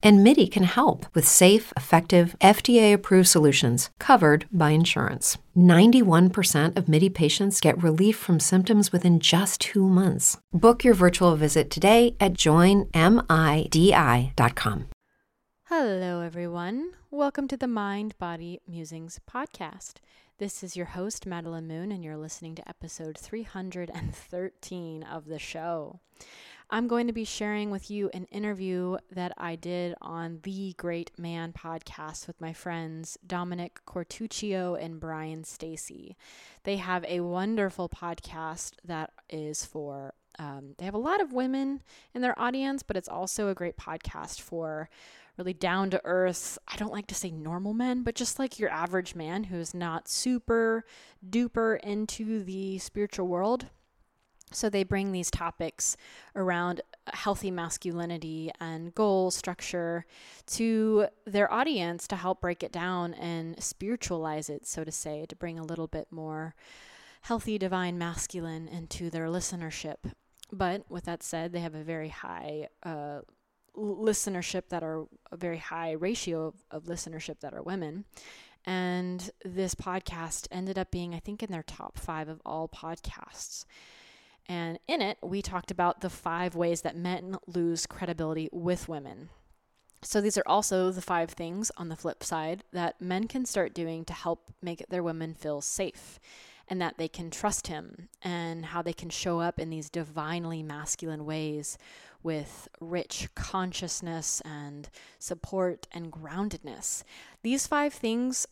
And MIDI can help with safe, effective, FDA approved solutions covered by insurance. 91% of MIDI patients get relief from symptoms within just two months. Book your virtual visit today at joinmidi.com. Hello, everyone. Welcome to the Mind Body Musings podcast. This is your host, Madeline Moon, and you're listening to episode 313 of the show. I'm going to be sharing with you an interview that I did on the Great Man podcast with my friends Dominic Quartuccio and Brian Stacy. They have a wonderful podcast that is for um, they have a lot of women in their audience, but it's also a great podcast for really down to earth. I don't like to say normal men, but just like your average man who's not super duper into the spiritual world so they bring these topics around healthy masculinity and goal structure to their audience to help break it down and spiritualize it, so to say, to bring a little bit more healthy divine masculine into their listenership. But with that said, they have a very high uh, listenership that are a very high ratio of, of listenership that are women. And this podcast ended up being, I think, in their top five of all podcasts. And in it, we talked about the five ways that men lose credibility with women. So these are also the five things on the flip side that men can start doing to help make their women feel safe and that they can trust him and how they can show up in these divinely masculine ways with rich consciousness and support and groundedness. These five things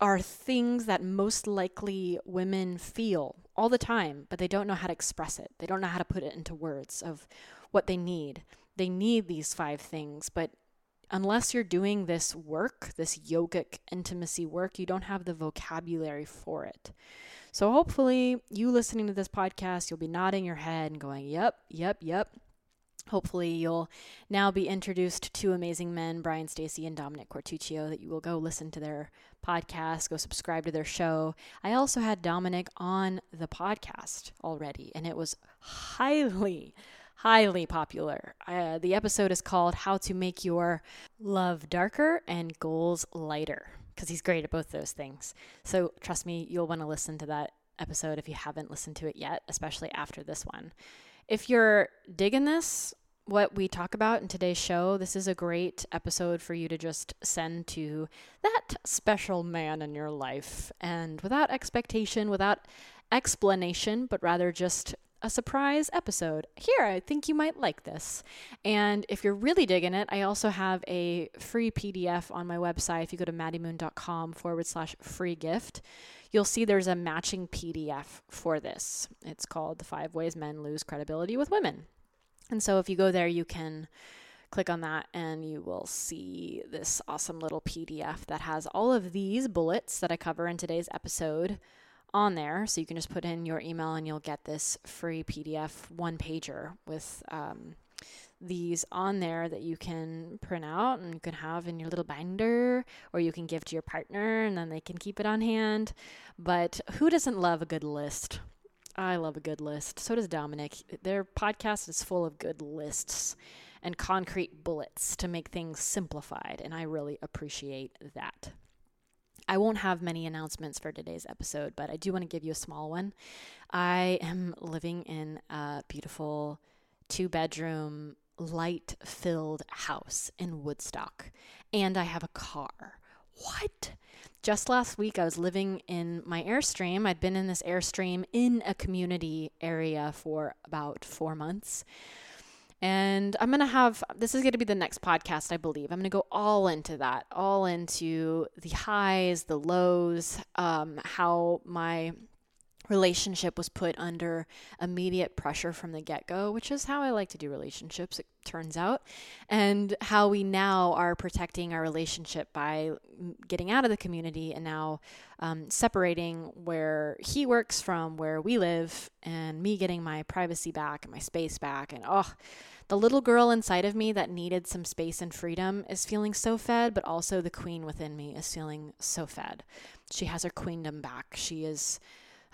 are things that most likely women feel all the time, but they don't know how to express it. They don't know how to put it into words of what they need. They need these five things, but unless you're doing this work, this yogic intimacy work, you don't have the vocabulary for it. So hopefully, you listening to this podcast, you'll be nodding your head and going, "Yep, yep, yep." Hopefully, you'll now be introduced to amazing men, Brian Stacy and Dominic Quartuccio, that you will go listen to their podcast, go subscribe to their show. I also had Dominic on the podcast already, and it was highly, highly popular. Uh, the episode is called How to Make Your Love Darker and Goals Lighter, because he's great at both those things. So, trust me, you'll want to listen to that episode if you haven't listened to it yet, especially after this one. If you're digging this, what we talk about in today's show, this is a great episode for you to just send to that special man in your life. And without expectation, without explanation, but rather just a surprise episode. Here, I think you might like this. And if you're really digging it, I also have a free PDF on my website. If you go to maddiemoon.com forward slash free gift, you'll see there's a matching PDF for this. It's called The Five Ways Men Lose Credibility with Women. And so if you go there, you can click on that and you will see this awesome little PDF that has all of these bullets that I cover in today's episode on there. So you can just put in your email and you'll get this free PDF one pager with um, these on there that you can print out and you can have in your little binder or you can give to your partner and then they can keep it on hand. But who doesn't love a good list? I love a good list. So does Dominic. Their podcast is full of good lists and concrete bullets to make things simplified, and I really appreciate that. I won't have many announcements for today's episode, but I do want to give you a small one. I am living in a beautiful two bedroom, light filled house in Woodstock, and I have a car. What? Just last week, I was living in my Airstream. I'd been in this Airstream in a community area for about four months. And I'm going to have this is going to be the next podcast, I believe. I'm going to go all into that, all into the highs, the lows, um, how my relationship was put under immediate pressure from the get go, which is how I like to do relationships, it turns out, and how we now are protecting our relationship by getting out of the community and now um, separating where he works from where we live and me getting my privacy back and my space back. And oh, The little girl inside of me that needed some space and freedom is feeling so fed, but also the queen within me is feeling so fed. She has her queendom back. She is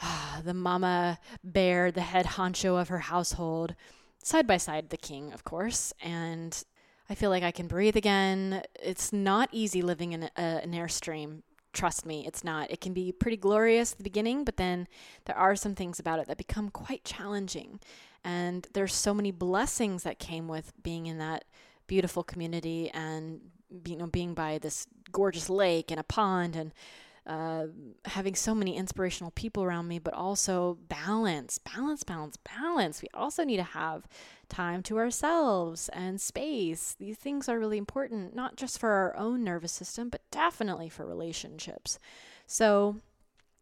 the mama bear, the head honcho of her household, side by side the king, of course. And I feel like I can breathe again. It's not easy living in a, an airstream. Trust me, it's not. It can be pretty glorious at the beginning, but then there are some things about it that become quite challenging. And there's so many blessings that came with being in that beautiful community and you know being by this gorgeous lake and a pond and uh, having so many inspirational people around me, but also balance, balance, balance, balance. We also need to have time to ourselves and space. These things are really important, not just for our own nervous system, but definitely for relationships. So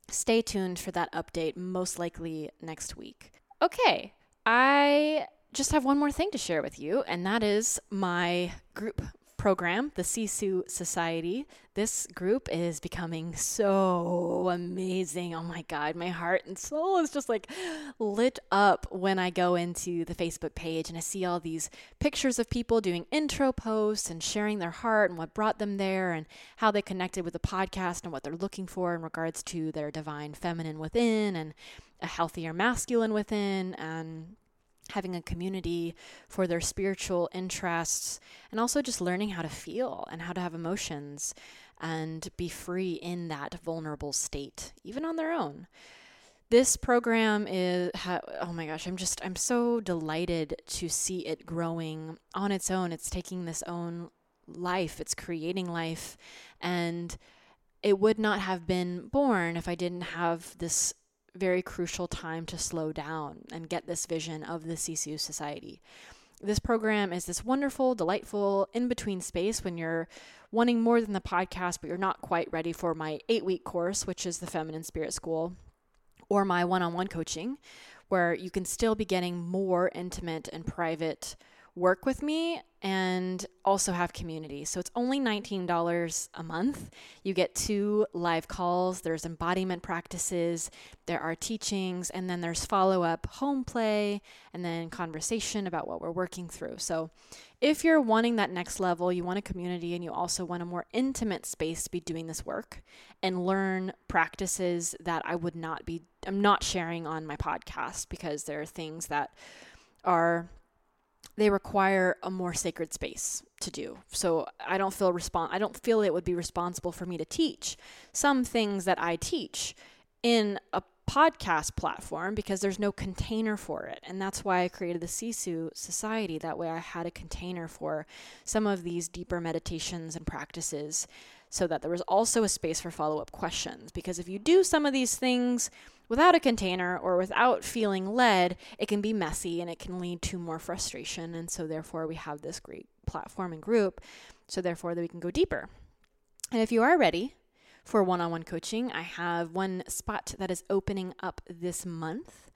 stay tuned for that update, most likely next week. Okay, I just have one more thing to share with you, and that is my group program, the Sisu Society. This group is becoming so amazing. Oh my God, my heart and soul is just like lit up when I go into the Facebook page and I see all these pictures of people doing intro posts and sharing their heart and what brought them there and how they connected with the podcast and what they're looking for in regards to their divine feminine within and a healthier masculine within and having a community for their spiritual interests, and also just learning how to feel and how to have emotions and be free in that vulnerable state, even on their own. This program is, oh my gosh, I'm just, I'm so delighted to see it growing on its own. It's taking this own life, it's creating life, and it would not have been born if I didn't have this very crucial time to slow down and get this vision of the Sisu Society. This program is this wonderful, delightful in between space when you're wanting more than the podcast, but you're not quite ready for my eight week course, which is the Feminine Spirit School, or my one on one coaching, where you can still be getting more intimate and private work with me and also have community. So it's only $19 a month. You get two live calls, there's embodiment practices, there are teachings, and then there's follow up home play, and then conversation about what we're working through. So if you're wanting that next level, you want a community and you also want a more intimate space to be doing this work and learn practices that I would not be, I'm not sharing on my podcast because there are things that are they require a more sacred space to do. So I don't feel respon- I don't feel it would be responsible for me to teach some things that I teach in a podcast platform because there's no container for it. And that's why I created the Sisu Society. That way I had a container for some of these deeper meditations and practices so that there was also a space for follow up questions. Because if you do some of these things without a container or without feeling led, it can be messy and it can lead to more frustration. And so, therefore, we have this great platform and group. So, therefore, that we can go deeper. And if you are ready for one on one coaching, I have one spot that is opening up this month.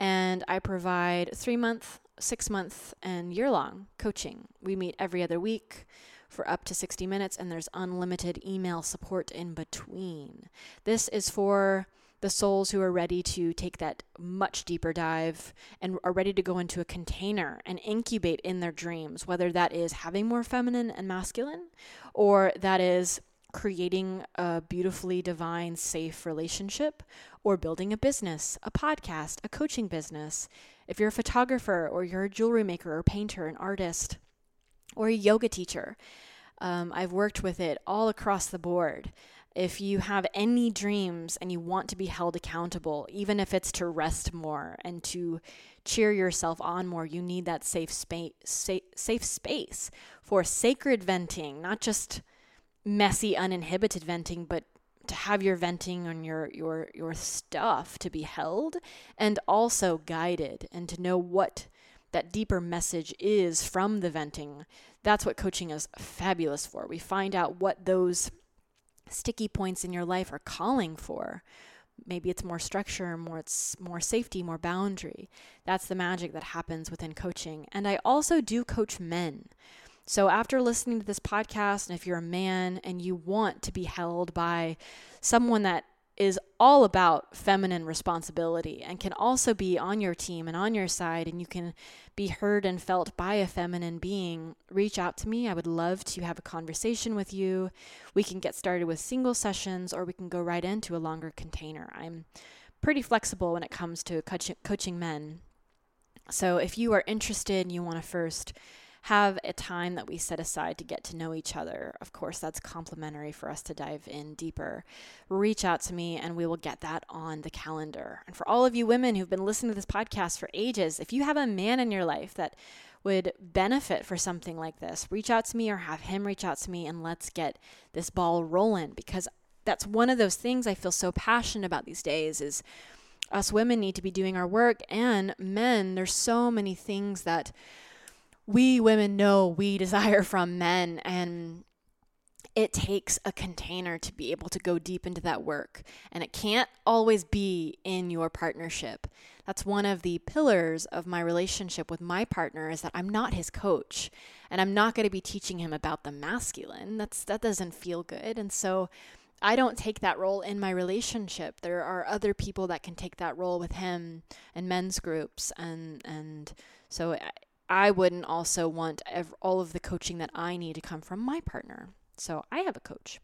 And I provide three month, six month, and year long coaching. We meet every other week for up to 60 minutes, and there's unlimited email support in between. This is for the souls who are ready to take that much deeper dive and are ready to go into a container and incubate in their dreams, whether that is having more feminine and masculine or that is creating a beautifully divine, safe relationship or building a business, a podcast, a coaching business. If you're a photographer or you're a jewelry maker or painter, an artist, or a yoga teacher. Um, I've worked with it all across the board. If you have any dreams and you want to be held accountable, even if it's to rest more and to cheer yourself on more, you need that safe space, safe, space for sacred venting, not just messy, uninhibited venting, but to have your venting on your your your stuff to be held and also guided and to know what that deeper message is from the venting. That's what coaching is fabulous for. We find out what those sticky points in your life are calling for. Maybe it's more structure, more it's more safety, more boundary. That's the magic that happens within coaching. And I also do coach men. So after listening to this podcast and if you're a man and you want to be held by someone that is all about feminine responsibility and can also be on your team and on your side, and you can be heard and felt by a feminine being, reach out to me. I would love to have a conversation with you. We can get started with single sessions or we can go right into a longer container. I'm pretty flexible when it comes to coaching men. So if you are interested and you want to first have a time that we set aside to get to know each other. Of course, that's complimentary for us to dive in deeper. Reach out to me and we will get that on the calendar. And for all of you women who've been listening to this podcast for ages, if you have a man in your life that would benefit for something like this, reach out to me or have him reach out to me and let's get this ball rolling because that's one of those things I feel so passionate about these days is us women need to be doing our work and men there's so many things that we women know we desire from men and it takes a container to be able to go deep into that work and it can't always be in your partnership that's one of the pillars of my relationship with my partner is that i'm not his coach and i'm not going to be teaching him about the masculine that's that doesn't feel good and so I don't take that role in my relationship. There are other people that can take that role with him and men's groups and and so I wouldn't also want ev- all of the coaching that I need to come from my partner. So I have a coach.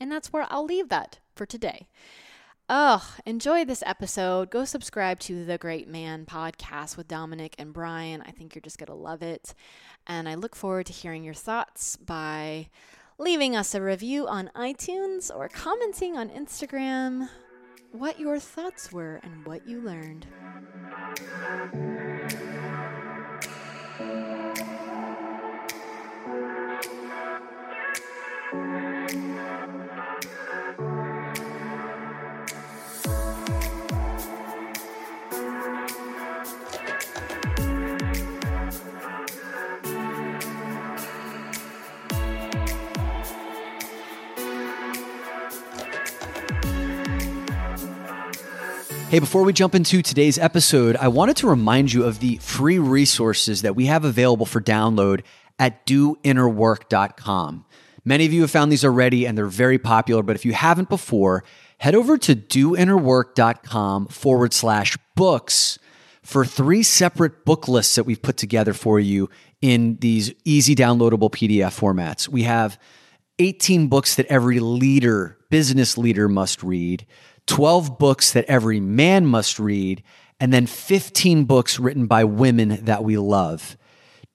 And that's where I'll leave that for today. Ugh, enjoy this episode. Go subscribe to the Great Man podcast with Dominic and Brian. I think you're just going to love it. And I look forward to hearing your thoughts by leaving us a review on iTunes or commenting on Instagram what your thoughts were and what you learned. Uh... Hey, before we jump into today's episode, I wanted to remind you of the free resources that we have available for download at doinnerwork.com. Many of you have found these already and they're very popular, but if you haven't before, head over to doinnerwork.com forward slash books for three separate book lists that we've put together for you in these easy downloadable PDF formats. We have 18 books that every leader, business leader must read. 12 books that every man must read, and then 15 books written by women that we love.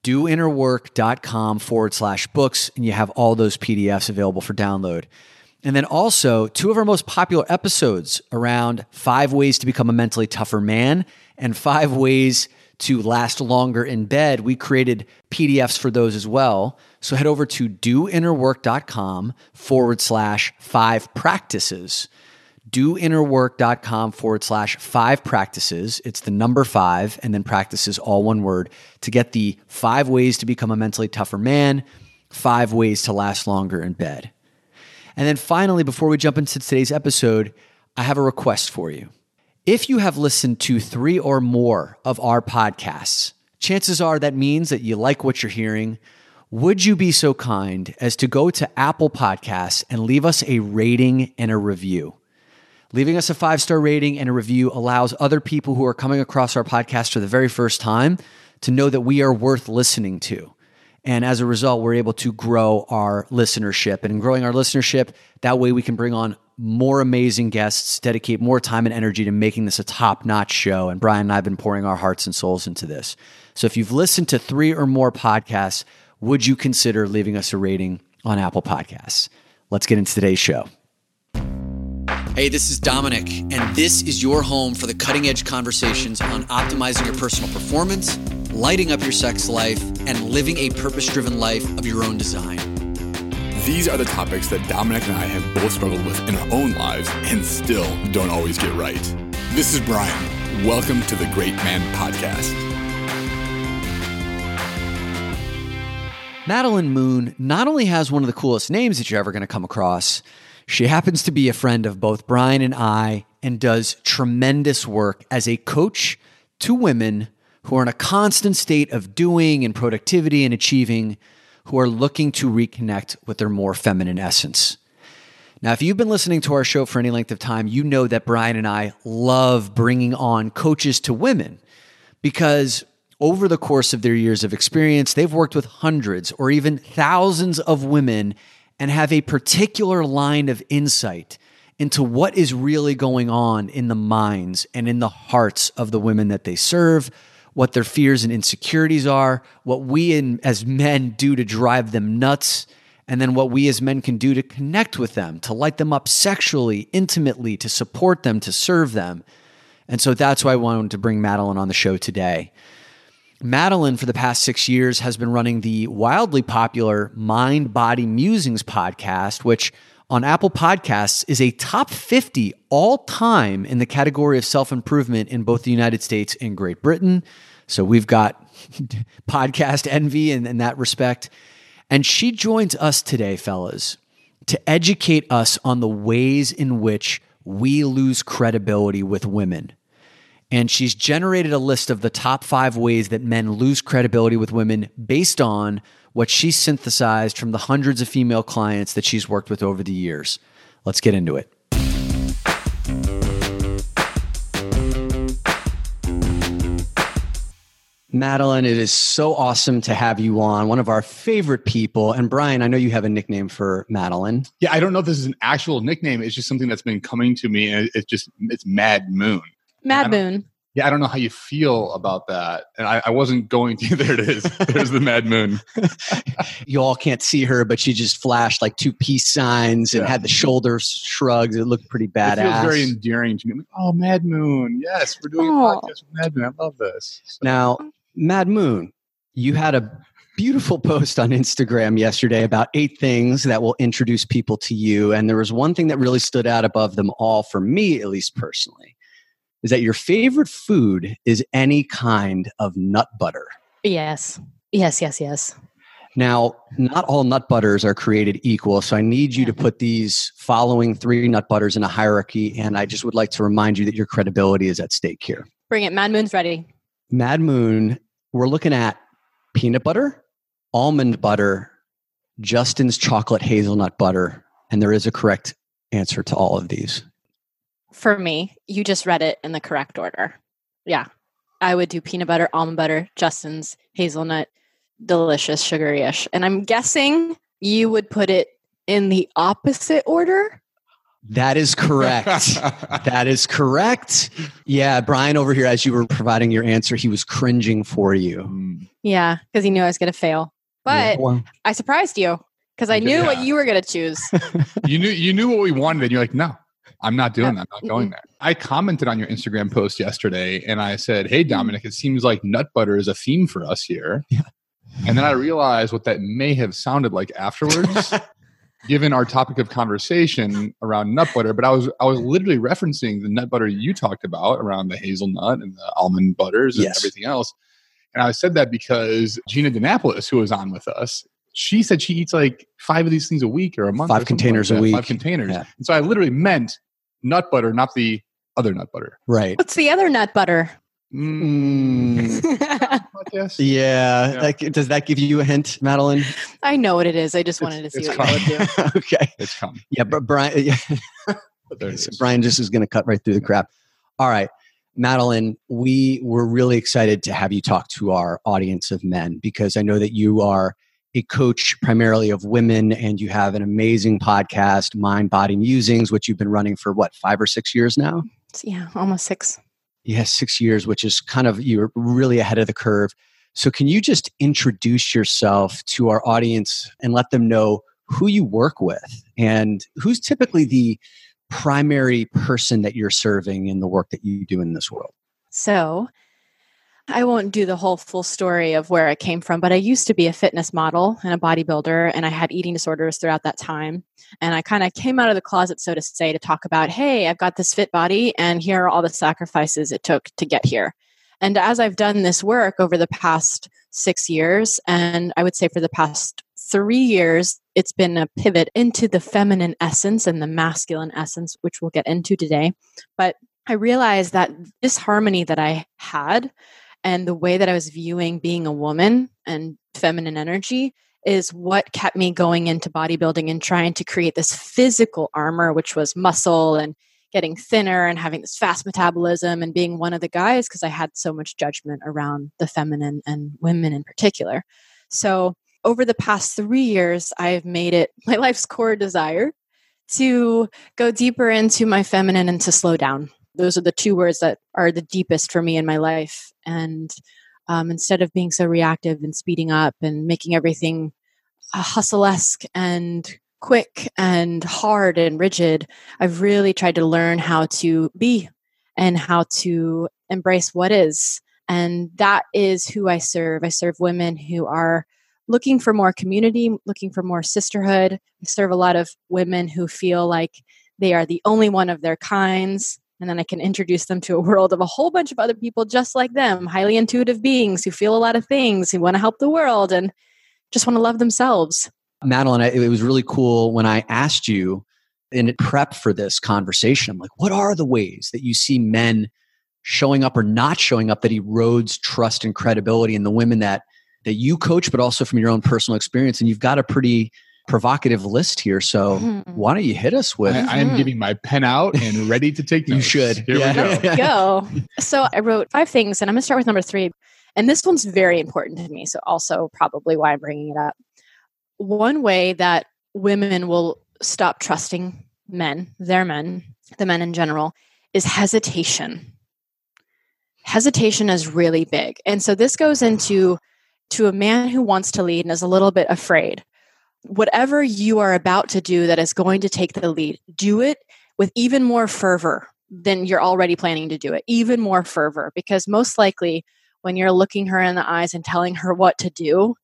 Doinnerwork.com forward slash books, and you have all those PDFs available for download. And then also, two of our most popular episodes around five ways to become a mentally tougher man and five ways to last longer in bed. We created PDFs for those as well. So head over to doinnerwork.com forward slash five practices doinnerwork.com forward slash five practices. It's the number five and then practices all one word to get the five ways to become a mentally tougher man, five ways to last longer in bed. And then finally, before we jump into today's episode, I have a request for you. If you have listened to three or more of our podcasts, chances are that means that you like what you're hearing. Would you be so kind as to go to Apple Podcasts and leave us a rating and a review? Leaving us a five star rating and a review allows other people who are coming across our podcast for the very first time to know that we are worth listening to. And as a result, we're able to grow our listenership. And in growing our listenership, that way we can bring on more amazing guests, dedicate more time and energy to making this a top notch show. And Brian and I have been pouring our hearts and souls into this. So if you've listened to three or more podcasts, would you consider leaving us a rating on Apple Podcasts? Let's get into today's show. Hey, this is Dominic, and this is your home for the cutting edge conversations on optimizing your personal performance, lighting up your sex life, and living a purpose driven life of your own design. These are the topics that Dominic and I have both struggled with in our own lives and still don't always get right. This is Brian. Welcome to the Great Man Podcast. Madeline Moon not only has one of the coolest names that you're ever going to come across, she happens to be a friend of both Brian and I and does tremendous work as a coach to women who are in a constant state of doing and productivity and achieving, who are looking to reconnect with their more feminine essence. Now, if you've been listening to our show for any length of time, you know that Brian and I love bringing on coaches to women because over the course of their years of experience, they've worked with hundreds or even thousands of women and have a particular line of insight into what is really going on in the minds and in the hearts of the women that they serve, what their fears and insecurities are, what we in, as men do to drive them nuts, and then what we as men can do to connect with them, to light them up sexually, intimately, to support them, to serve them. And so that's why I wanted to bring Madeline on the show today. Madeline, for the past six years, has been running the wildly popular Mind Body Musings podcast, which on Apple Podcasts is a top 50 all time in the category of self improvement in both the United States and Great Britain. So we've got podcast envy in, in that respect. And she joins us today, fellas, to educate us on the ways in which we lose credibility with women. And she's generated a list of the top five ways that men lose credibility with women based on what she synthesized from the hundreds of female clients that she's worked with over the years. Let's get into it. Madeline, it is so awesome to have you on, one of our favorite people. And Brian, I know you have a nickname for Madeline. Yeah, I don't know if this is an actual nickname. It's just something that's been coming to me, and it's just it's Mad Moon. Mad Moon yeah, I don't know how you feel about that. And I, I wasn't going to. There it is. There's the Mad Moon. you all can't see her, but she just flashed like two peace signs and yeah. had the shoulders shrugged. It looked pretty badass. It feels very endearing to me. Like, oh, Mad Moon. Yes, we're doing oh. a podcast with Mad Moon. I love this. So. Now, Mad Moon, you had a beautiful post on Instagram yesterday about eight things that will introduce people to you. And there was one thing that really stood out above them all for me, at least personally is that your favorite food is any kind of nut butter. Yes. Yes, yes, yes. Now, not all nut butters are created equal, so I need you to put these following three nut butters in a hierarchy, and I just would like to remind you that your credibility is at stake here. Bring it. Mad Moon's ready. Mad Moon, we're looking at peanut butter, almond butter, Justin's chocolate hazelnut butter, and there is a correct answer to all of these for me, you just read it in the correct order. Yeah. I would do peanut butter, almond butter, Justin's, hazelnut, delicious, sugary ish. And I'm guessing you would put it in the opposite order. That is correct. that is correct. Yeah, Brian over here, as you were providing your answer, he was cringing for you. Mm. Yeah, because he knew I was going to fail. But yeah, I surprised you because I knew yeah. what you were going to choose. you knew you knew what we wanted, and you're like, no, I'm not doing that. I'm not going there. I commented on your Instagram post yesterday and I said, Hey, mm. Dominic, it seems like nut butter is a theme for us here. Yeah. And then I realized what that may have sounded like afterwards, given our topic of conversation around nut butter. But I was I was literally referencing the nut butter you talked about around the hazelnut and the almond butters and yes. everything else. And I said that because Gina DeNapolis, who was on with us, she said she eats like five of these things a week or a month. Five containers like a week. Five containers. Yeah. And so I literally meant nut butter, not the other nut butter. Right. What's the other nut butter? Mm. Yeah. yeah. Like, does that give you a hint, Madeline? I know what it is. I just wanted to see what you would do. okay. It's coming. Yeah, but Brian. Yeah. so Brian just is going to cut right through the crap. All right. Madeline, we were really excited to have you talk to our audience of men because I know that you are a coach primarily of women and you have an amazing podcast mind body musings which you've been running for what five or six years now? Yeah almost six. Yeah six years which is kind of you're really ahead of the curve. So can you just introduce yourself to our audience and let them know who you work with? And who's typically the primary person that you're serving in the work that you do in this world? So I won't do the whole full story of where I came from, but I used to be a fitness model and a bodybuilder, and I had eating disorders throughout that time. And I kind of came out of the closet, so to say, to talk about, hey, I've got this fit body, and here are all the sacrifices it took to get here. And as I've done this work over the past six years, and I would say for the past three years, it's been a pivot into the feminine essence and the masculine essence, which we'll get into today. But I realized that this harmony that I had and the way that I was viewing being a woman and feminine energy, is what kept me going into bodybuilding and trying to create this physical armor, which was muscle and getting thinner and having this fast metabolism and being one of the guys because I had so much judgment around the feminine and women in particular. So, over the past three years, I've made it my life's core desire to go deeper into my feminine and to slow down. Those are the two words that are the deepest for me in my life. And um, instead of being so reactive and speeding up and making everything uh, hustle esque and quick and hard and rigid, I've really tried to learn how to be and how to embrace what is. And that is who I serve. I serve women who are looking for more community, looking for more sisterhood. I serve a lot of women who feel like they are the only one of their kinds. And then I can introduce them to a world of a whole bunch of other people just like them, highly intuitive beings who feel a lot of things, who want to help the world and just want to love themselves. Madeline, it was really cool when I asked you in prep for this conversation. I'm like, what are the ways that you see men showing up or not showing up that erodes trust and credibility in the women that that you coach, but also from your own personal experience? And you've got a pretty provocative list here. So mm-hmm. why don't you hit us with? I, I am mm-hmm. giving my pen out and ready to take. you should. Here yeah. we go. go. So I wrote five things, and I'm going to start with number three. And this one's very important to me. So also probably why I'm bringing it up one way that women will stop trusting men, their men, the men in general, is hesitation. Hesitation is really big. And so this goes into to a man who wants to lead and is a little bit afraid. Whatever you are about to do that is going to take the lead, do it with even more fervor than you're already planning to do it, even more fervor, because most likely when you're looking her in the eyes and telling her what to do,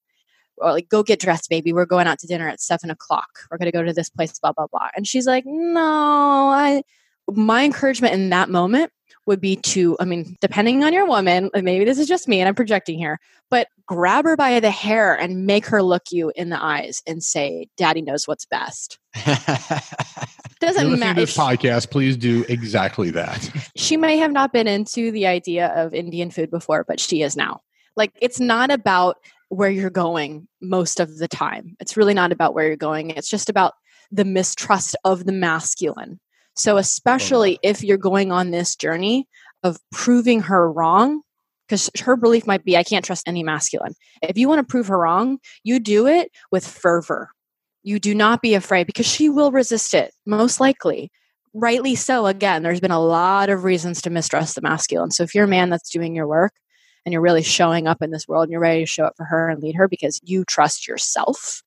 or like go get dressed baby we're going out to dinner at seven o'clock we're going to go to this place blah blah blah and she's like no i my encouragement in that moment would be to i mean depending on your woman maybe this is just me and i'm projecting here but grab her by the hair and make her look you in the eyes and say daddy knows what's best doesn't matter this podcast please do exactly that she may have not been into the idea of indian food before but she is now like it's not about where you're going most of the time. It's really not about where you're going. It's just about the mistrust of the masculine. So, especially if you're going on this journey of proving her wrong, because her belief might be, I can't trust any masculine. If you want to prove her wrong, you do it with fervor. You do not be afraid because she will resist it, most likely. Rightly so. Again, there's been a lot of reasons to mistrust the masculine. So, if you're a man that's doing your work, and you're really showing up in this world and you're ready to show up for her and lead her because you trust yourself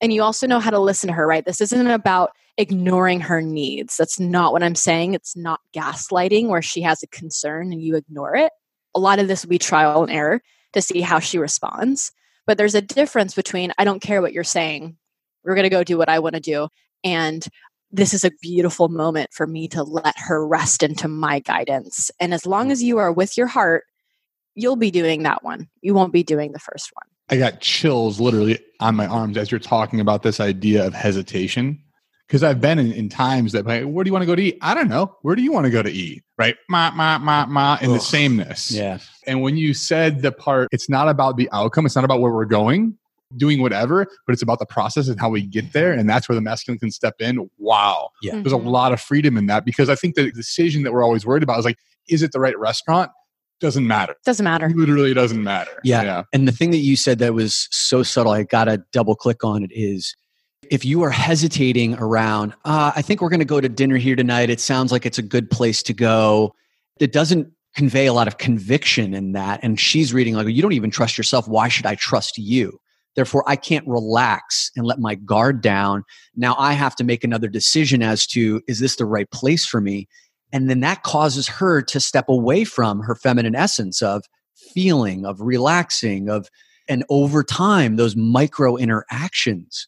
and you also know how to listen to her right? This isn't about ignoring her needs. That's not what i'm saying. It's not gaslighting where she has a concern and you ignore it. A lot of this will be trial and error to see how she responds. But there's a difference between i don't care what you're saying. We're going to go do what i want to do. And this is a beautiful moment for me to let her rest into my guidance. And as long as you are with your heart you'll be doing that one. You won't be doing the first one. I got chills literally on my arms as you're talking about this idea of hesitation. Because I've been in, in times that, like, where do you want to go to eat? I don't know. Where do you want to go to eat? Right? Ma, ma, ma, ma, in Ugh. the sameness. Yeah. And when you said the part, it's not about the outcome, it's not about where we're going, doing whatever, but it's about the process and how we get there. And that's where the masculine can step in. Wow. Yeah. Mm-hmm. There's a lot of freedom in that because I think the decision that we're always worried about is like, is it the right restaurant? Doesn't matter. Doesn't matter. literally doesn't matter. Yeah. yeah. And the thing that you said that was so subtle, I got to double click on it is if you are hesitating around, uh, I think we're going to go to dinner here tonight. It sounds like it's a good place to go. It doesn't convey a lot of conviction in that. And she's reading like, you don't even trust yourself. Why should I trust you? Therefore, I can't relax and let my guard down. Now I have to make another decision as to is this the right place for me? And then that causes her to step away from her feminine essence of feeling, of relaxing, of, and over time, those micro interactions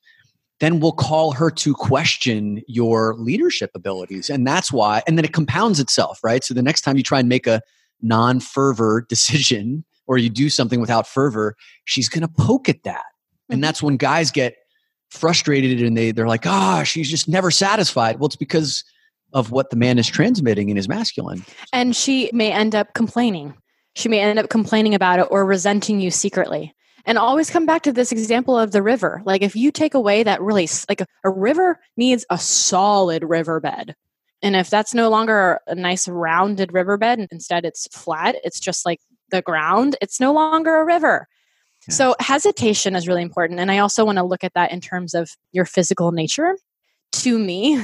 then will call her to question your leadership abilities. And that's why, and then it compounds itself, right? So the next time you try and make a non fervor decision or you do something without fervor, she's going to poke at that. And mm-hmm. that's when guys get frustrated and they, they're like, ah, oh, she's just never satisfied. Well, it's because of what the man is transmitting in his masculine. And she may end up complaining. She may end up complaining about it or resenting you secretly. And always come back to this example of the river. Like if you take away that really like a, a river needs a solid riverbed. And if that's no longer a nice rounded riverbed, and instead it's flat, it's just like the ground, it's no longer a river. So hesitation is really important. And I also want to look at that in terms of your physical nature. To me,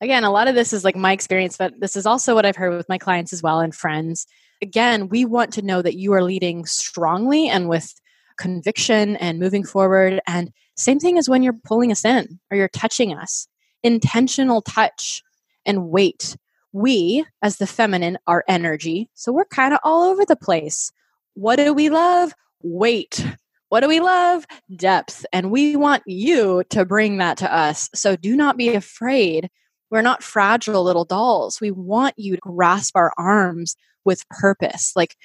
again, a lot of this is like my experience, but this is also what I've heard with my clients as well and friends. Again, we want to know that you are leading strongly and with conviction and moving forward. And same thing as when you're pulling us in or you're touching us. Intentional touch and weight. We, as the feminine, are energy. So we're kind of all over the place. What do we love? Weight. What do we love? Depth. And we want you to bring that to us. So do not be afraid. We're not fragile little dolls. We want you to grasp our arms with purpose. Like,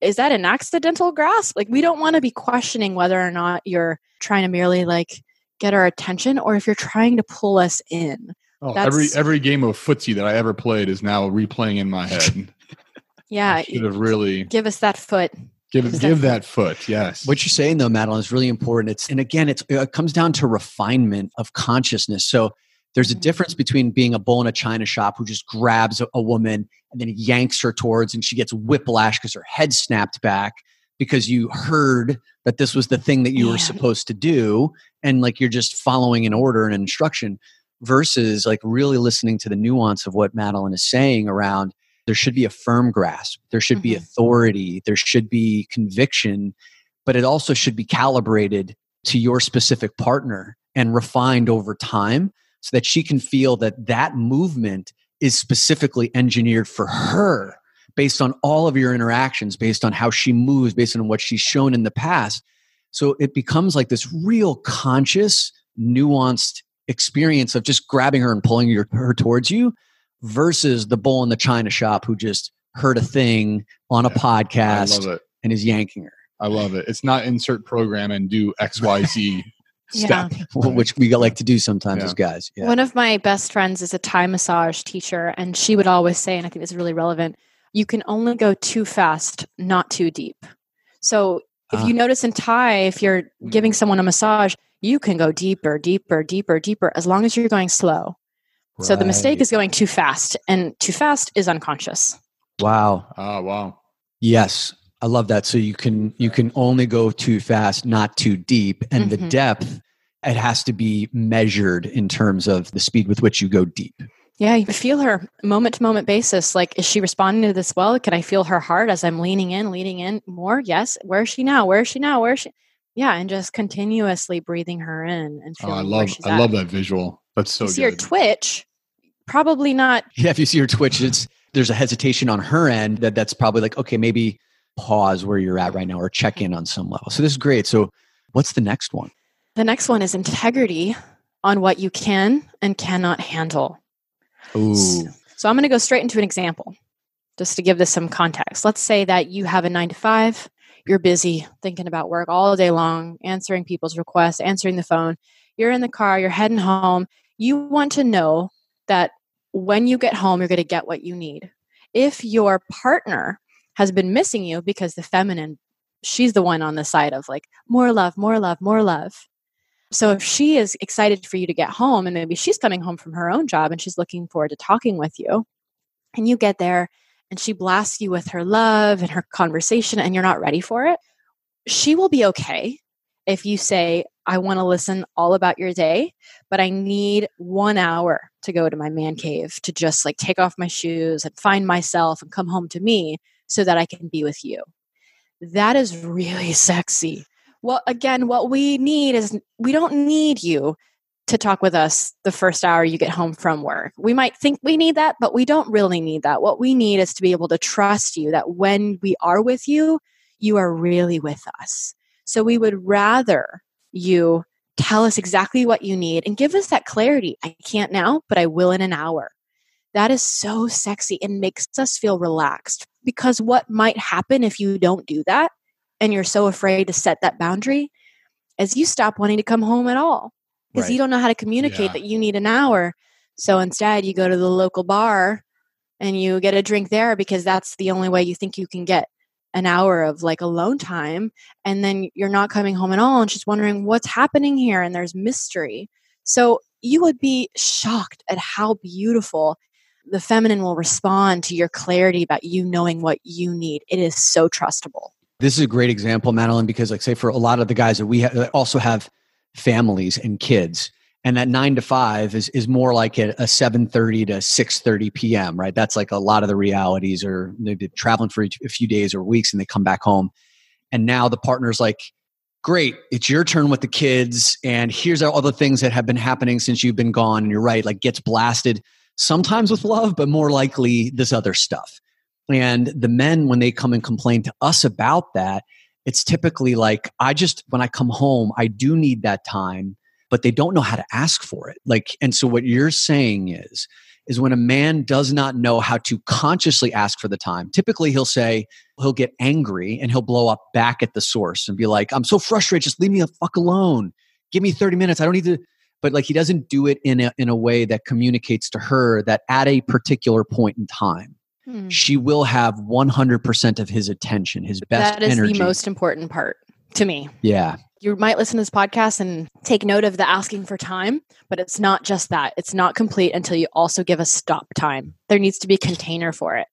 is that an accidental grasp? Like, we don't want to be questioning whether or not you're trying to merely like get our attention or if you're trying to pull us in. Oh, every every game of footsie that I ever played is now replaying in my head. yeah, should have really give us that foot. Give give, give that, foot. foot. Yes. What you're saying though, Madeline, is really important. It's and again, it's it comes down to refinement of consciousness. So there's a difference between being a bull in a china shop who just grabs a, a woman and then yanks her towards, and she gets whiplash because her head snapped back because you heard that this was the thing that you were supposed to do, and like you're just following an order and an instruction versus like really listening to the nuance of what Madeline is saying around there should be a firm grasp, there should mm-hmm. be authority, there should be conviction, but it also should be calibrated to your specific partner and refined over time so that she can feel that that movement is specifically engineered for her based on all of your interactions, based on how she moves, based on what she's shown in the past. So it becomes like this real conscious, nuanced experience of just grabbing her and pulling your, her towards you versus the bull in the china shop who just heard a thing on a podcast and is yanking her. I love it. It's not insert program and do XYZ step, yeah. which we like to do sometimes yeah. as guys. Yeah. One of my best friends is a Thai massage teacher, and she would always say, and I think this is really relevant you can only go too fast, not too deep. So if you ah. notice in Thai, if you're giving someone a massage, you can go deeper, deeper, deeper, deeper as long as you're going slow. Right. So the mistake is going too fast, and too fast is unconscious. Wow. Oh, wow. Yes. I love that. So you can you can only go too fast, not too deep, and mm-hmm. the depth it has to be measured in terms of the speed with which you go deep. Yeah, you feel her moment to moment basis. Like, is she responding to this well? Can I feel her heart as I'm leaning in, leaning in more? Yes. Where is she now? Where is she now? Where is she? yeah and just continuously breathing her in and feeling oh, i love i at. love that visual that's so you see good. her twitch probably not yeah if you see her twitch it's there's a hesitation on her end that that's probably like okay maybe pause where you're at right now or check in on some level so this is great so what's the next one the next one is integrity on what you can and cannot handle Ooh. so i'm going to go straight into an example just to give this some context let's say that you have a nine to five you're busy thinking about work all day long, answering people's requests, answering the phone. You're in the car, you're heading home. You want to know that when you get home, you're going to get what you need. If your partner has been missing you because the feminine, she's the one on the side of like, more love, more love, more love. So if she is excited for you to get home and maybe she's coming home from her own job and she's looking forward to talking with you, and you get there and she blasts you with her love and her conversation and you're not ready for it, she will be okay if you say, I want to listen all about your day, but I need one hour to go to my man cave to just like take off my shoes and find myself and come home to me so that I can be with you. That is really sexy. Well, again, what we need is we don't need you to talk with us the first hour you get home from work. We might think we need that, but we don't really need that. What we need is to be able to trust you that when we are with you, you are really with us. So we would rather you tell us exactly what you need and give us that clarity. I can't now, but I will in an hour. That is so sexy and makes us feel relaxed because what might happen if you don't do that and you're so afraid to set that boundary is you stop wanting to come home at all because right. you don't know how to communicate yeah. that you need an hour. So instead, you go to the local bar and you get a drink there because that's the only way you think you can get an hour of like alone time and then you're not coming home at all and she's wondering what's happening here and there's mystery so you would be shocked at how beautiful the feminine will respond to your clarity about you knowing what you need. It is so trustable. This is a great example madeline because like say for a lot of the guys that we ha- also have families and kids and that nine to five is, is more like a, a 7.30 to 6.30 p.m right? That's like a lot of the realities or they've been traveling for a few days or weeks and they come back home. And now the partner's like great it's your turn with the kids and here's all the things that have been happening since you've been gone. And you're right like gets blasted sometimes with love but more likely this other stuff and the men when they come and complain to us about that it's typically like i just when i come home i do need that time but they don't know how to ask for it. Like, and so what you're saying is, is when a man does not know how to consciously ask for the time, typically he'll say, he'll get angry and he'll blow up back at the source and be like, I'm so frustrated, just leave me the fuck alone. Give me 30 minutes. I don't need to. But like he doesn't do it in a, in a way that communicates to her that at a particular point in time, hmm. she will have 100% of his attention, his best That is energy. the most important part to me. Yeah you might listen to this podcast and take note of the asking for time, but it's not just that. It's not complete until you also give a stop time. There needs to be a container for it.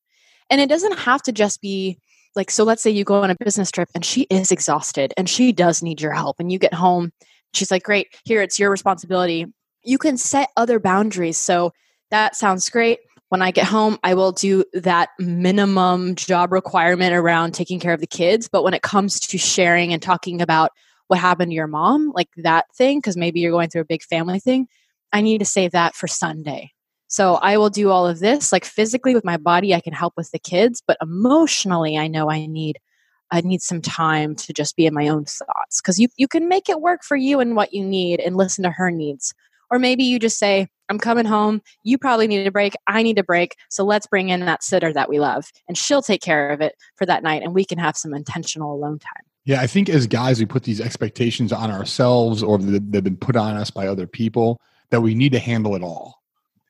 And it doesn't have to just be like, so let's say you go on a business trip and she is exhausted and she does need your help, and you get home. She's like, great, here, it's your responsibility. You can set other boundaries. So that sounds great. When I get home, I will do that minimum job requirement around taking care of the kids. But when it comes to sharing and talking about what happened to your mom, like that thing, because maybe you're going through a big family thing, I need to save that for Sunday. So I will do all of this. Like physically with my body, I can help with the kids, but emotionally, I know I need I need some time to just be in my own thoughts because you, you can make it work for you and what you need and listen to her needs. Or maybe you just say, I'm coming home. You probably need a break. I need a break. So let's bring in that sitter that we love and she'll take care of it for that night and we can have some intentional alone time. Yeah, I think as guys, we put these expectations on ourselves or they've been put on us by other people that we need to handle it all.